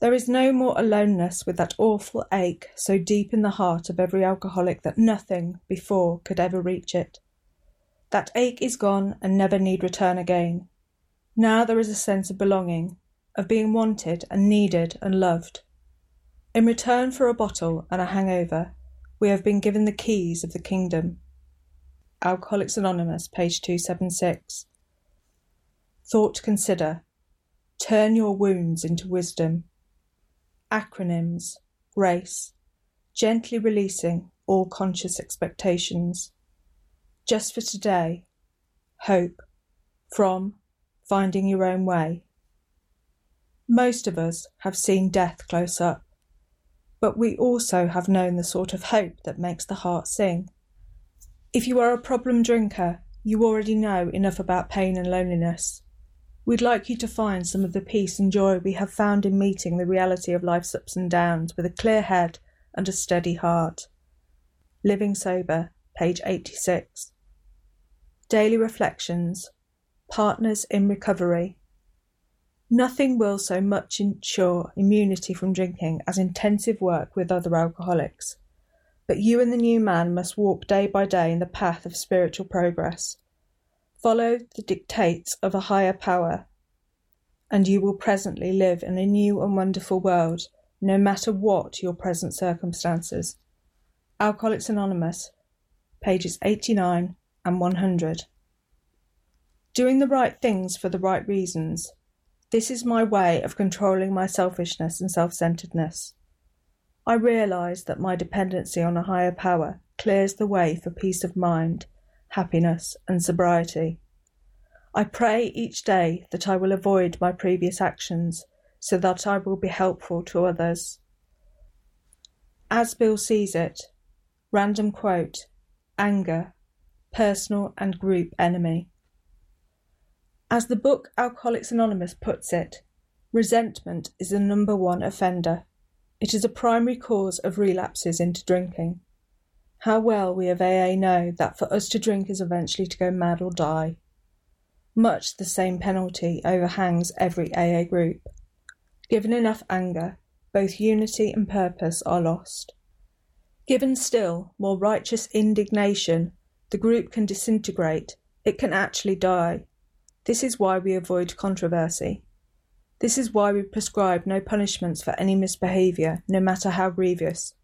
There is no more aloneness with that awful ache so deep in the heart of every alcoholic that nothing before could ever reach it. That ache is gone and never need return again. Now there is a sense of belonging, of being wanted and needed and loved. In return for a bottle and a hangover, we have been given the keys of the kingdom. Alcoholics Anonymous, page 276. Thought consider. Turn your wounds into wisdom. Acronyms Grace, gently releasing all conscious expectations. Just for today, hope, from finding your own way. Most of us have seen death close up, but we also have known the sort of hope that makes the heart sing. If you are a problem drinker, you already know enough about pain and loneliness. We'd like you to find some of the peace and joy we have found in meeting the reality of life's ups and downs with a clear head and a steady heart. Living Sober, page 86. Daily Reflections Partners in Recovery. Nothing will so much ensure immunity from drinking as intensive work with other alcoholics. But you and the new man must walk day by day in the path of spiritual progress. Follow the dictates of a higher power, and you will presently live in a new and wonderful world, no matter what your present circumstances. Alcoholics Anonymous, pages 89 and 100. Doing the right things for the right reasons. This is my way of controlling my selfishness and self centeredness. I realize that my dependency on a higher power clears the way for peace of mind happiness, and sobriety. I pray each day that I will avoid my previous actions so that I will be helpful to others. As Bill sees it, random quote, anger, personal and group enemy. As the book Alcoholics Anonymous puts it, resentment is the number one offender. It is a primary cause of relapses into drinking. How well we of AA know that for us to drink is eventually to go mad or die. Much the same penalty overhangs every AA group. Given enough anger, both unity and purpose are lost. Given still more righteous indignation, the group can disintegrate, it can actually die. This is why we avoid controversy. This is why we prescribe no punishments for any misbehaviour, no matter how grievous.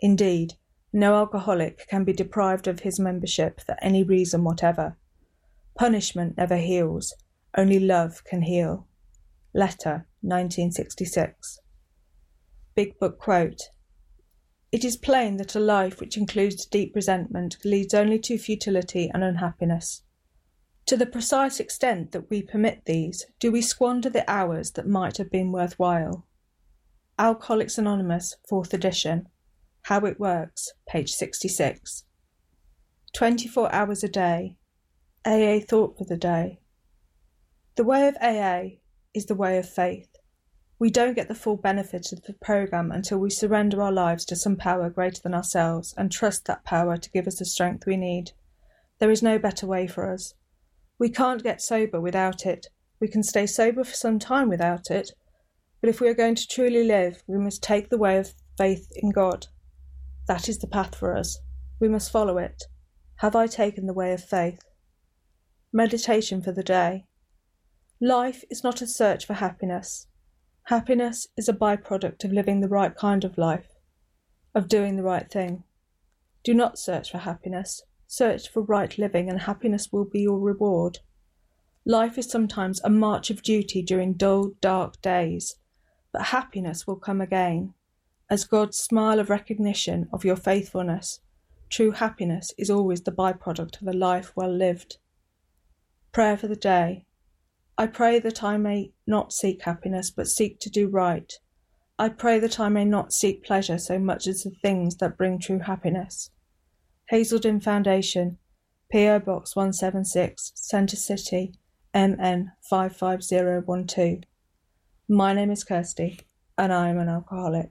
Indeed, no alcoholic can be deprived of his membership for any reason whatever. Punishment never heals, only love can heal. Letter, 1966. Big Book quote It is plain that a life which includes deep resentment leads only to futility and unhappiness. To the precise extent that we permit these, do we squander the hours that might have been worthwhile. Alcoholics Anonymous, 4th edition. How It Works, page 66. 24 hours a day. AA Thought for the Day. The way of AA is the way of faith. We don't get the full benefit of the program until we surrender our lives to some power greater than ourselves and trust that power to give us the strength we need. There is no better way for us. We can't get sober without it. We can stay sober for some time without it. But if we are going to truly live, we must take the way of faith in God. That is the path for us. We must follow it. Have I taken the way of faith? Meditation for the day. Life is not a search for happiness. Happiness is a byproduct of living the right kind of life, of doing the right thing. Do not search for happiness. Search for right living, and happiness will be your reward. Life is sometimes a march of duty during dull, dark days, but happiness will come again as God's smile of recognition of your faithfulness, true happiness is always the byproduct of a life well lived. Prayer for the day. I pray that I may not seek happiness, but seek to do right. I pray that I may not seek pleasure so much as the things that bring true happiness. Hazelden Foundation, P.O. Box 176, Center City, MN 55012. My name is Kirsty, and I am an alcoholic.